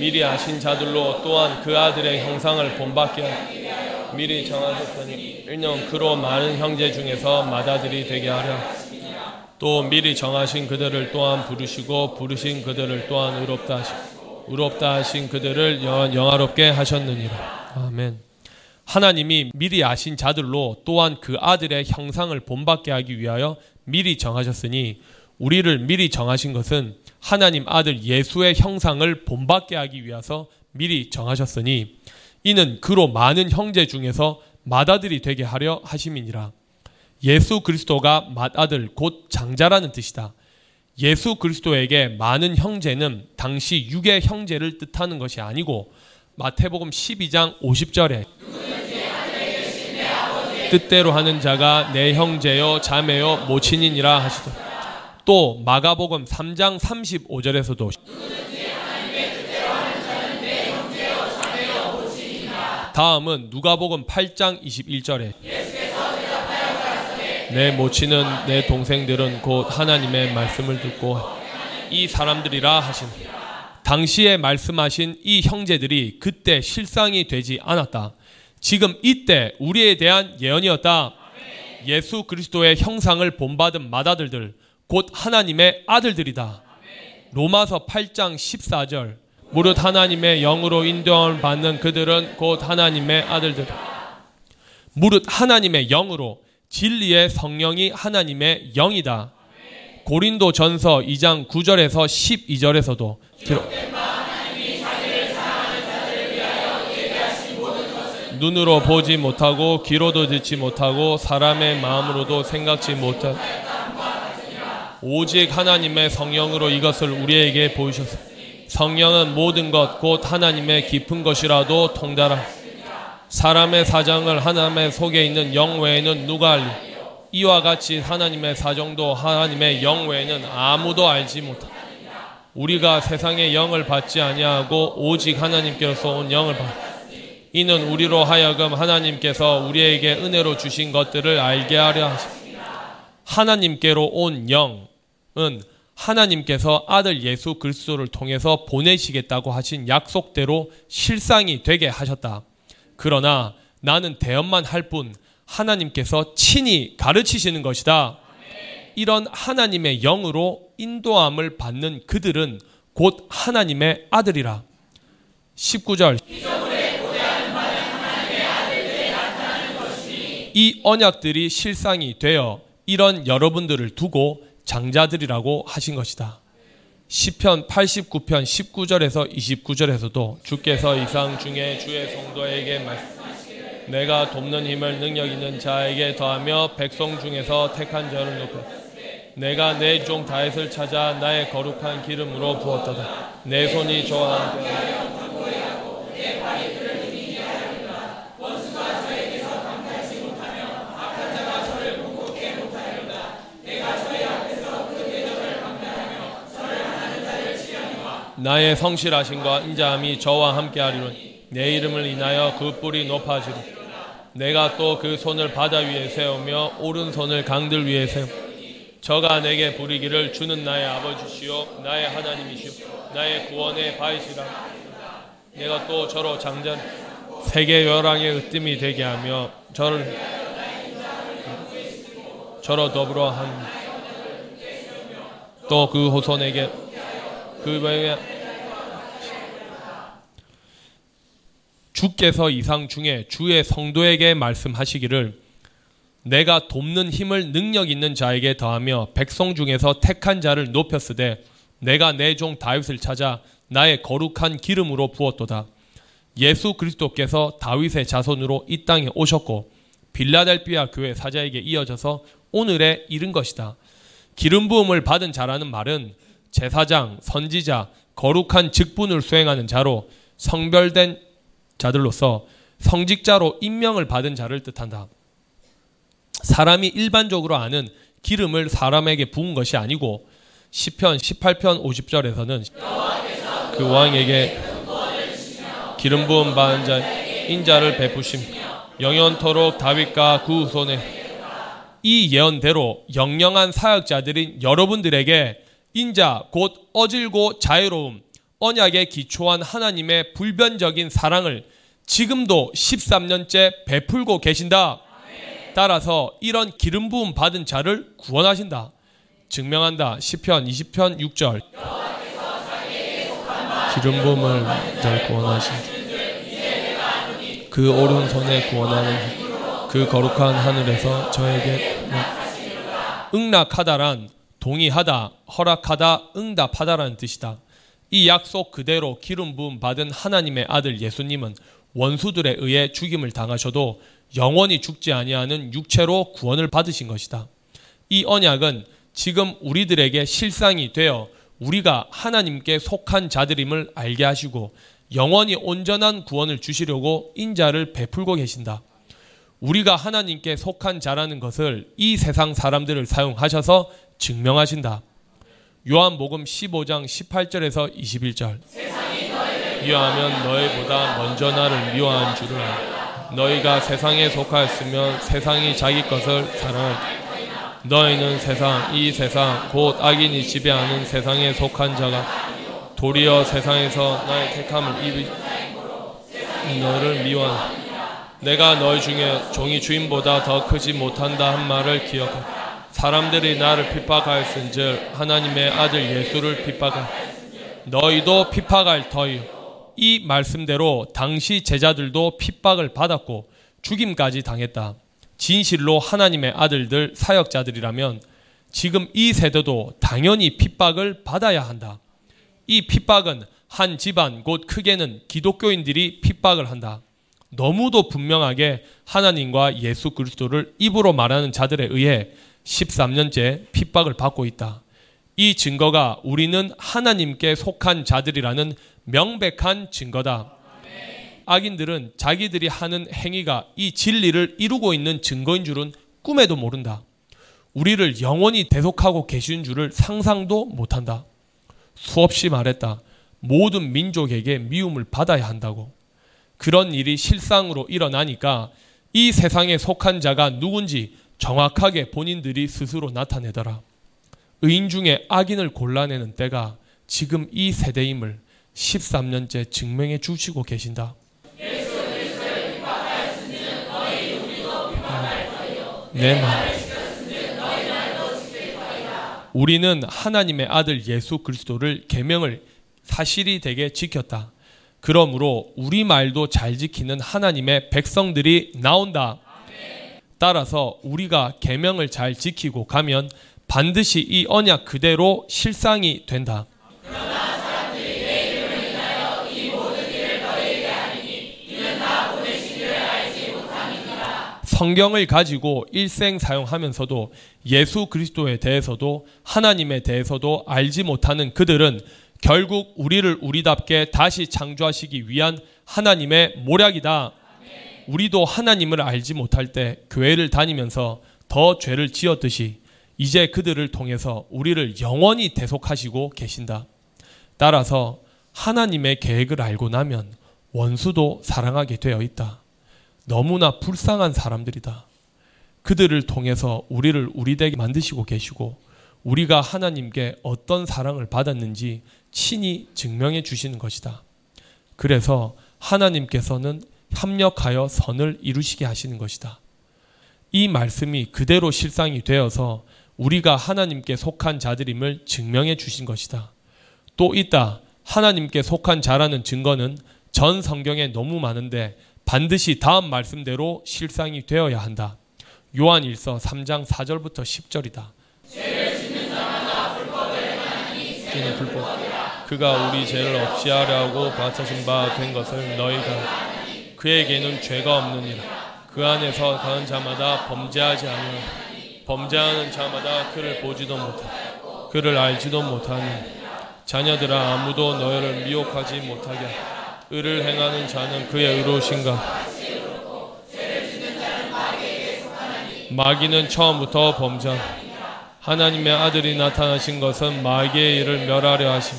미리 아신 자들로 또한 그 아들의 형상을 본받게 미리 정하셨더니 일령 그로 많은 형제 중에서 맏아들이 되게 하려 또 미리 정하신 그들을 또한 부르시고 부르신 그들을 또한 의롭다 하시고 의롭다 하신 그들을 영화롭게 하셨느니라. 아멘. 하나님이 미리 아신 자들로 또한 그 아들의 형상을 본받게 하기 위하여 미리 정하셨으니 우리를 미리 정하신 것은 하나님 아들 예수의 형상을 본받게 하기 위해서 미리 정하셨으니 이는 그로 많은 형제 중에서 맏아들이 되게 하려 하심이니라. 예수 그리스도가 맏아들 곧 장자라는 뜻이다. 예수 그리스도에게 많은 형제는 당시 육의 형제를 뜻하는 것이 아니고 마태복음 12장 50절에 뜻대로 하는 자가 내 형제요 자매요 모친이니라 하시더라. 또 마가복음 3장 35절에서도 다음은 누가복음 8장 21절에 내 모친은 내 동생들은 곧 하나님의 말씀을 듣고 이 사람들이라 하신 당시에 말씀하신 이 형제들이 그때 실상이 되지 않았다. 지금 이때 우리에 대한 예언이었다. 예수 그리스도의 형상을 본받은 맏아들들 곧 하나님의 아들들이다. 로마서 8장 14절 무릇 하나님의 영으로 인도함을 받는 그들은 곧 하나님의 아들들. 무릇 하나님의 영으로 진리의 성령이 하나님의 영이다. 고린도 전서 2장 9절에서 12절에서도 기록. 눈으로 보지 못하고 귀로도 듣지 못하고 사람의 마음으로도 생각지 못한 오직 하나님의 성령으로 이것을 우리에게 보이셨습 성령은 모든 것 곧 하나님의 깊은 것이라도 통달하 사람의 사정을 하나님의 속에 있는 영 외에는 누가 알리 이와 같이 하나님의 사정도 하나님의 영 외에는 아무도 알지 못하 우리가 세상의 영을 받지 아니하고 오직 하나님께로서 온 영을 받 이는 우리로 하여금 하나님께서 우리에게 은혜로 주신 것들을 알게 하려 하십니다. 하나님께로 온 영은 하나님께서 아들 예수 그리스도를 통해서 보내시겠다고 하신 약속대로 실상이 되게 하셨다. 그러나 나는 대언만 할 뿐 하나님께서 친히 가르치시는 것이다. 이런 하나님의 영으로 인도함을 받는 그들은 곧 하나님의 아들이라. 19절. 이 언약들이 실상이 되어 이런 여러분들을 두고 장자들이라고 하신 것이다. 시편 89편 19절에서 29절에서도 주께서 이상 중에 주의 성도에게 말씀 내가 돕는 힘을 능력 있는 자에게 더하며 백성 중에서 택한 자를 높여 내가 내 종 다윗을 찾아 나의 거룩한 기름으로 부었다. 내 손이 저와 나의 성실하심과 인자함이 저와 함께하리로니 내 이름을 인하여 그 뿔이 높아지리. 내가 또 그 손을 바다 위에 세우며 오른손을 강들 위에 세우. 저가 내게 부리기를 주는 나의 아버지시요 나의 하나님이시요 나의 구원의 바이시라. 내가 또 저로 장전 세계 열왕의 으뜸이 되게 하며 저를 저로 더불어 한 또 그 호손에게 그 외에 주께서 이상 중에 주의 성도에게 말씀하시기를 내가 돕는 힘을 능력 있는 자에게 더하며 백성 중에서 택한 자를 높였으되 내가 내 종 다윗을 찾아 나의 거룩한 기름으로 부었도다. 예수 그리스도께서 다윗의 자손으로 이 땅에 오셨고 빌라델비아 교회 사자에게 이어져서 오늘에 이른 것이다. 기름 부음을 받은 자라는 말은 제사장, 선지자, 거룩한 직분을 수행하는 자로 성별된 자들로서 성직자로 임명을 받은 자를 뜻한다. 사람이 일반적으로 아는 기름을 사람에게 부은 것이 아니고 시편 18편 50절에서는 그 왕에게 기름 부음 받은 자 인자를 베푸심 영원토록 다윗과 그 후손에 이 예언대로 영영한 사역자들인 여러분들에게 인자 곧 어질고 자유로움 언약에 기초한 하나님의 불변적인 사랑을 지금도 13년째 베풀고 계신다. 따라서 이런 기름 부음 받은 자를 구원하신다. 증명한다. 시편 20편 6절. 기름 부음을 잘 구원하신 그 오른손에 구원하는 그 거룩한 하늘에서 저에게 응락하다란 동의하다, 허락하다, 응답하다라는 뜻이다. 이 약속 그대로 기름 부음 받은 하나님의 아들 예수님은 원수들에 의해 죽임을 당하셔도 영원히 죽지 아니하는 육체로 구원을 받으신 것이다. 이 언약은 지금 우리들에게 실상이 되어 우리가 하나님께 속한 자들임을 알게 하시고 영원히 온전한 구원을 주시려고 인자를 베풀고 계신다. 우리가 하나님께 속한 자라는 것을 이 세상 사람들을 사용하셔서 증명하신다. 요한복음 15장 18절에서 21절. 미워하면 너희보다 먼저 나를 미워한 줄을 알라. 너희가 세상에 속하였으면 세상이 자기 것을 사랑할 너희는 세상 이 세상 곧 악인이 지배하는 세상에 속한 자가 도리어 세상에서 나의 택함을 입이 너를 미워한 내가 너희 중에 종이 주인보다 더 크지 못한다 한 말을 기억하라. 사람들이 나를 핍박하였은즉 하나님의 아들 예수를 핍박하 너희도 핍박할 터이요 이 말씀대로 당시 제자들도 핍박을 받았고 죽임까지 당했다. 진실로 하나님의 아들들 사역자들이라면 지금 이 세대도 당연히 핍박을 받아야 한다. 이 핍박은 한 집안 곧 크게는 기독교인들이 핍박을 한다. 너무도 분명하게 하나님과 예수 그리스도를 입으로 말하는 자들에 의해 13년째 핍박을 받고 있다. 이 증거가 우리는 하나님께 속한 자들이라는 명백한 증거다. 악인들은 자기들이 하는 행위가 이 진리를 이루고 있는 증거인 줄은 꿈에도 모른다. 우리를 영원히 대속하고 계신 줄을 상상도 못한다. 수없이 말했다. 모든 민족에게 미움을 받아야 한다고. 그런 일이 실상으로 일어나니까 이 세상에 속한 자가 누군지 정확하게 본인들이 스스로 나타내더라. 의인 중에 악인을 골라내는 때가 지금 이 세대임을 13년째 증명해 주시고 계신다. 내 말. 우리는 하나님의 아들 예수 그리스도를 계명을 사실이 되게 지켰다. 그러므로 우리 말도 잘 지키는 하나님의 백성들이 나온다. 따라서 우리가 계명을 잘 지키고 가면 반드시 이 언약 그대로 실상이 된다. 성경을 가지고 일생 사용하면서도 예수 그리스도에 대해서도 하나님에 대해서도 알지 못하는 그들은 결국 우리를 우리답게 다시 창조하시기 위한 하나님의 모략이다. 우리도 하나님을 알지 못할 때 교회를 다니면서 더 죄를 지었듯이 이제 그들을 통해서 우리를 영원히 대속하시고 계신다. 따라서 하나님의 계획을 알고 나면 원수도 사랑하게 되어 있다. 너무나 불쌍한 사람들이다. 그들을 통해서 우리를 우리 되게 만드시고 계시고 우리가 하나님께 어떤 사랑을 받았는지 친히 증명해 주시는 것이다. 그래서 하나님께서는 협력하여 선을 이루시게 하시는 것이다. 이 말씀이 그대로 실상이 되어서 우리가 하나님께 속한 자들임을 증명해 주신 것이다. 또 있다. 하나님께 속한 자라는 증거는 전 성경에 너무 많은데 반드시 다음 말씀대로 실상이 되어야 한다. 요한 1서 3장 4절부터 10절이다. 죄를 짓는 자마다 불법을 행하니 죄는 불법. 그가 우리 죄를 없이 하려고 바쳐진 바 된 것을 너희가 그에게는 죄가 없느니라. 그 안에서 가는 자마다 범죄하지 않으 범죄하는 자마다 그를 보지도 못하 그를 알지도 못하니 자녀들아 아무도 너희를 미혹하지 못하게 의를 행하는 자는 그의 의로우신가? 마귀는 처음부터 범죄 하나님의 아들이 나타나신 것은 마귀의 일을 멸하려 하심.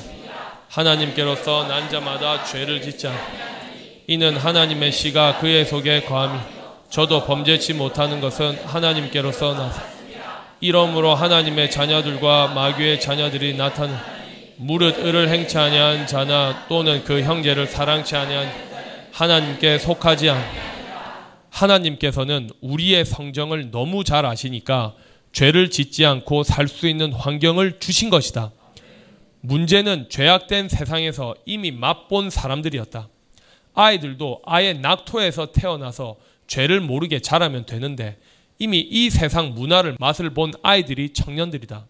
하나님께로서 난 자마다 죄를 짓자 이는 하나님의 씨가 그의 속에 거함이 저도 범죄치 못하는 것은 하나님께로서 나서 이러므로 하나님의 자녀들과 마귀의 자녀들이 나타나 무릇 을을 행치 아니한 자나 또는 그 형제를 사랑치 아니한 하나님께 속하지 않 하나님께서는 우리의 성정을 너무 잘 아시니까 죄를 짓지 않고 살 수 있는 환경을 주신 것이다. 문제는 죄악된 세상에서 이미 맛본 사람들이었다. 아이들도 아예 낙토에서 태어나서 죄를 모르게 자라면 되는데 이미 이 세상 문화를 맛을 본 아이들이 청년들이다.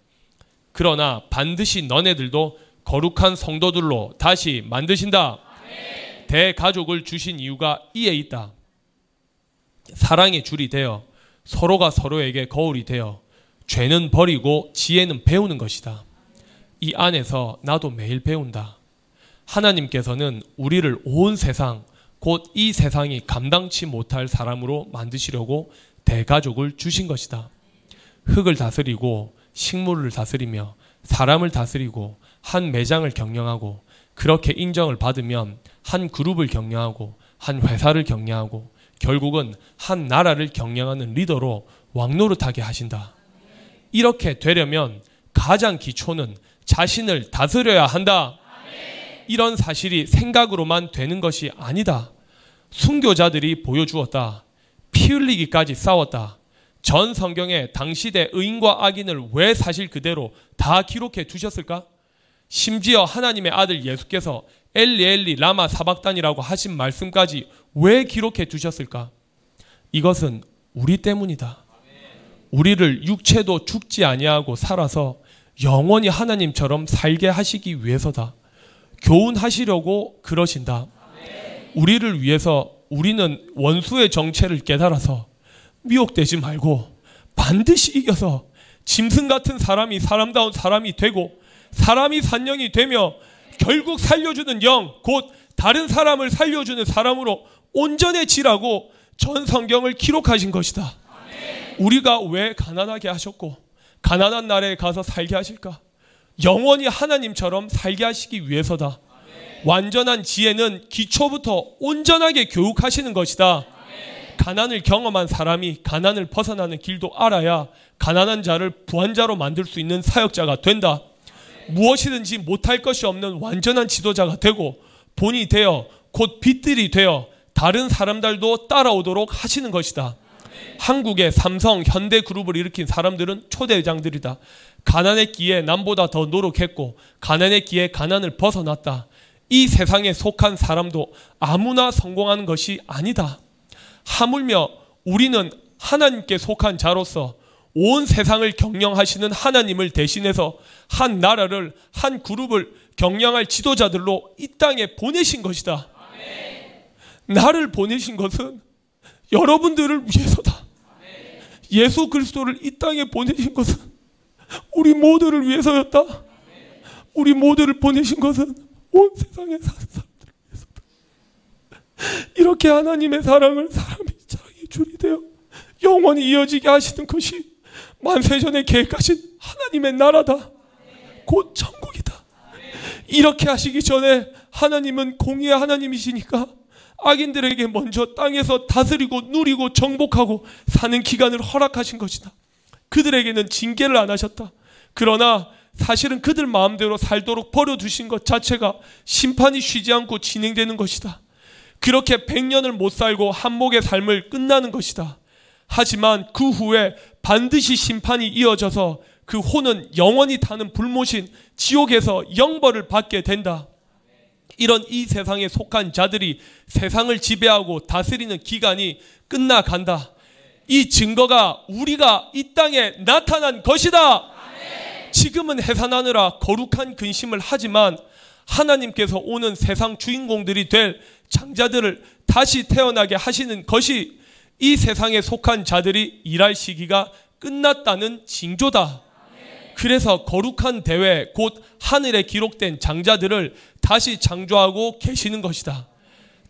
그러나 반드시 너네들도 거룩한 성도들로 다시 만드신다. 대가족을 주신 이유가 이에 있다. 사랑의 줄이 되어 서로가 서로에게 거울이 되어 죄는 버리고 지혜는 배우는 것이다. 이 안에서 나도 매일 배운다. 하나님께서는 우리를 온 세상, 곧 이 세상이 감당치 못할 사람으로 만드시려고 대가족을 주신 것이다. 흙을 다스리고 식물을 다스리며 사람을 다스리고 한 매장을 경영하고 그렇게 인정을 받으면 한 그룹을 경영하고 한 회사를 경영하고 결국은 한 나라를 경영하는 리더로 왕노릇하게 하신다. 이렇게 되려면 가장 기초는 자신을 다스려야 한다. 이런 사실이 생각으로만 되는 것이 아니다. 순교자들이 보여주었다. 피 흘리기까지 싸웠다. 전 성경에 당시대 의인과 악인을 왜 사실 그대로 다 기록해 두셨을까? 심지어 하나님의 아들 예수께서 엘리 엘리 라마 사박단이라고 하신 말씀까지 왜 기록해 두셨을까? 이것은 우리 때문이다. 우리를 육체도 죽지 아니하고 살아서 영원히 하나님처럼 살게 하시기 위해서다. 교훈하시려고 그러신다. 우리를 위해서 우리는 원수의 정체를 깨달아서 미혹되지 말고 반드시 이겨서 짐승 같은 사람이 사람다운 사람이 되고 사람이 산영이 되며 결국 살려주는 영, 곧 다른 사람을 살려주는 사람으로 온전해지라고 전 성경을 기록하신 것이다. 우리가 왜 가난하게 하셨고 가난한 나라에 가서 살게 하실까? 영원히 하나님처럼 살게 하시기 위해서다. 완전한 지혜는 기초부터 온전하게 교육하시는 것이다. 가난을 경험한 사람이 가난을 벗어나는 길도 알아야 가난한 자를 부한자로 만들 수 있는 사역자가 된다. 무엇이든지 못할 것이 없는 완전한 지도자가 되고 본이 되어 곧 빛들이 되어 다른 사람들도 따라오도록 하시는 것이다. 한국의 삼성, 현대그룹을 일으킨 사람들은 초대장들이다. 가난했기에 남보다 더 노력했고 가난했기에 가난을 벗어났다. 이 세상에 속한 사람도 아무나 성공하는 것이 아니다. 하물며 우리는 하나님께 속한 자로서 온 세상을 경영하시는 하나님을 대신해서 한 나라를 한 그룹을 경영할 지도자들로 이 땅에 보내신 것이다. 나를 보내신 것은 여러분들을 위해서다. 예수 그리스도를 이 땅에 보내신 것은 우리 모두를 위해서였다. 우리 모두를 보내신 것은 온 세상에 사는 사람들을 위해서다. 이렇게 하나님의 사랑을 사람이 자랑의 줄이 되어 영원히 이어지게 하시는 것이 만세전에 계획하신 하나님의 나라다. 곧 천국이다. 이렇게 하시기 전에 하나님은 공의의 하나님이시니까 악인들에게 먼저 땅에서 다스리고 누리고 정복하고 사는 기간을 허락하신 것이다. 그들에게는 징계를 안 하셨다. 그러나 사실은 그들 마음대로 살도록 버려두신 것 자체가 심판이 쉬지 않고 진행되는 것이다. 그렇게 백년을 못 살고 한목의 삶을 끝나는 것이다. 하지만 그 후에 반드시 심판이 이어져서 그 혼은 영원히 타는 불모신 지옥에서 영벌을 받게 된다. 이런 이 세상에 속한 자들이 세상을 지배하고 다스리는 기간이 끝나간다. 이 증거가 우리가 이 땅에 나타난 것이다. 지금은 해산하느라 거룩한 근심을 하지만 하나님께서 오는 세상 주인공들이 될 장자들을 다시 태어나게 하시는 것이 이 세상에 속한 자들이 일할 시기가 끝났다는 징조다. 그래서 거룩한 대회, 곧 하늘에 기록된 장자들을 다시 창조하고 계시는 것이다.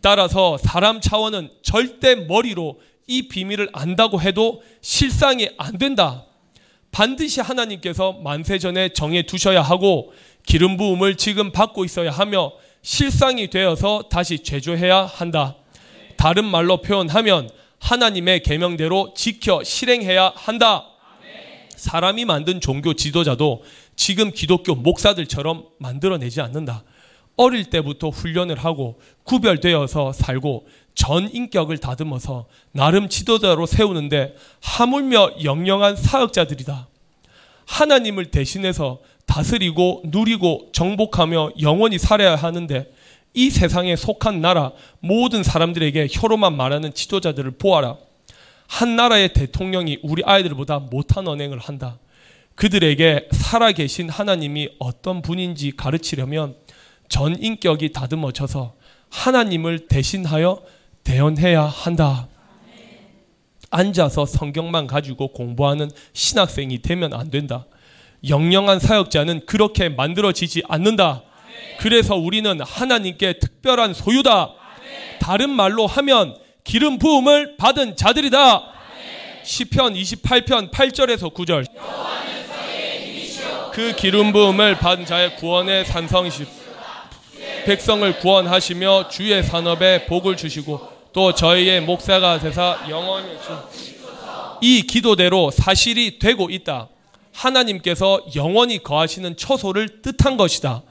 따라서 사람 차원은 절대 머리로 이 비밀을 안다고 해도 실상이 안 된다. 반드시 하나님께서 만세 전에 정해 두셔야 하고 기름 부음을 지금 받고 있어야 하며 실상이 되어서 다시 제조해야 한다. 다른 말로 표현하면 하나님의 계명대로 지켜 실행해야 한다. 사람이 만든 종교 지도자도 지금 기독교 목사들처럼 만들어내지 않는다. 어릴 때부터 훈련을 하고 구별되어서 살고 전 인격을 다듬어서 나름 지도자로 세우는데 하물며 영영한 사역자들이다. 하나님을 대신해서 다스리고 누리고 정복하며 영원히 살아야 하는데 이 세상에 속한 나라 모든 사람들에게 혀로만 말하는 지도자들을 보아라. 한 나라의 대통령이 우리 아이들보다 못한 언행을 한다. 그들에게 살아계신 하나님이 어떤 분인지 가르치려면 전 인격이 다듬어져서 하나님을 대신하여 대언해야 한다. 앉아서 성경만 가지고 공부하는 신학생이 되면 안 된다. 영영한 사역자는 그렇게 만들어지지 않는다. 그래서 우리는 하나님께 특별한 소유다. 다른 말로 하면 기름 부음을 받은 자들이다. 시편 28편 8절에서 9절. 그 기름 부음을 받은 자의 구원의 산성이시 백성을 구원하시며 주의 산업에 복을 주시고 또 저희의 목사가 되사 영원히 이 기도대로 사실이 되고 있다. 하나님께서 영원히 거하시는 처소를 뜻한 것이다.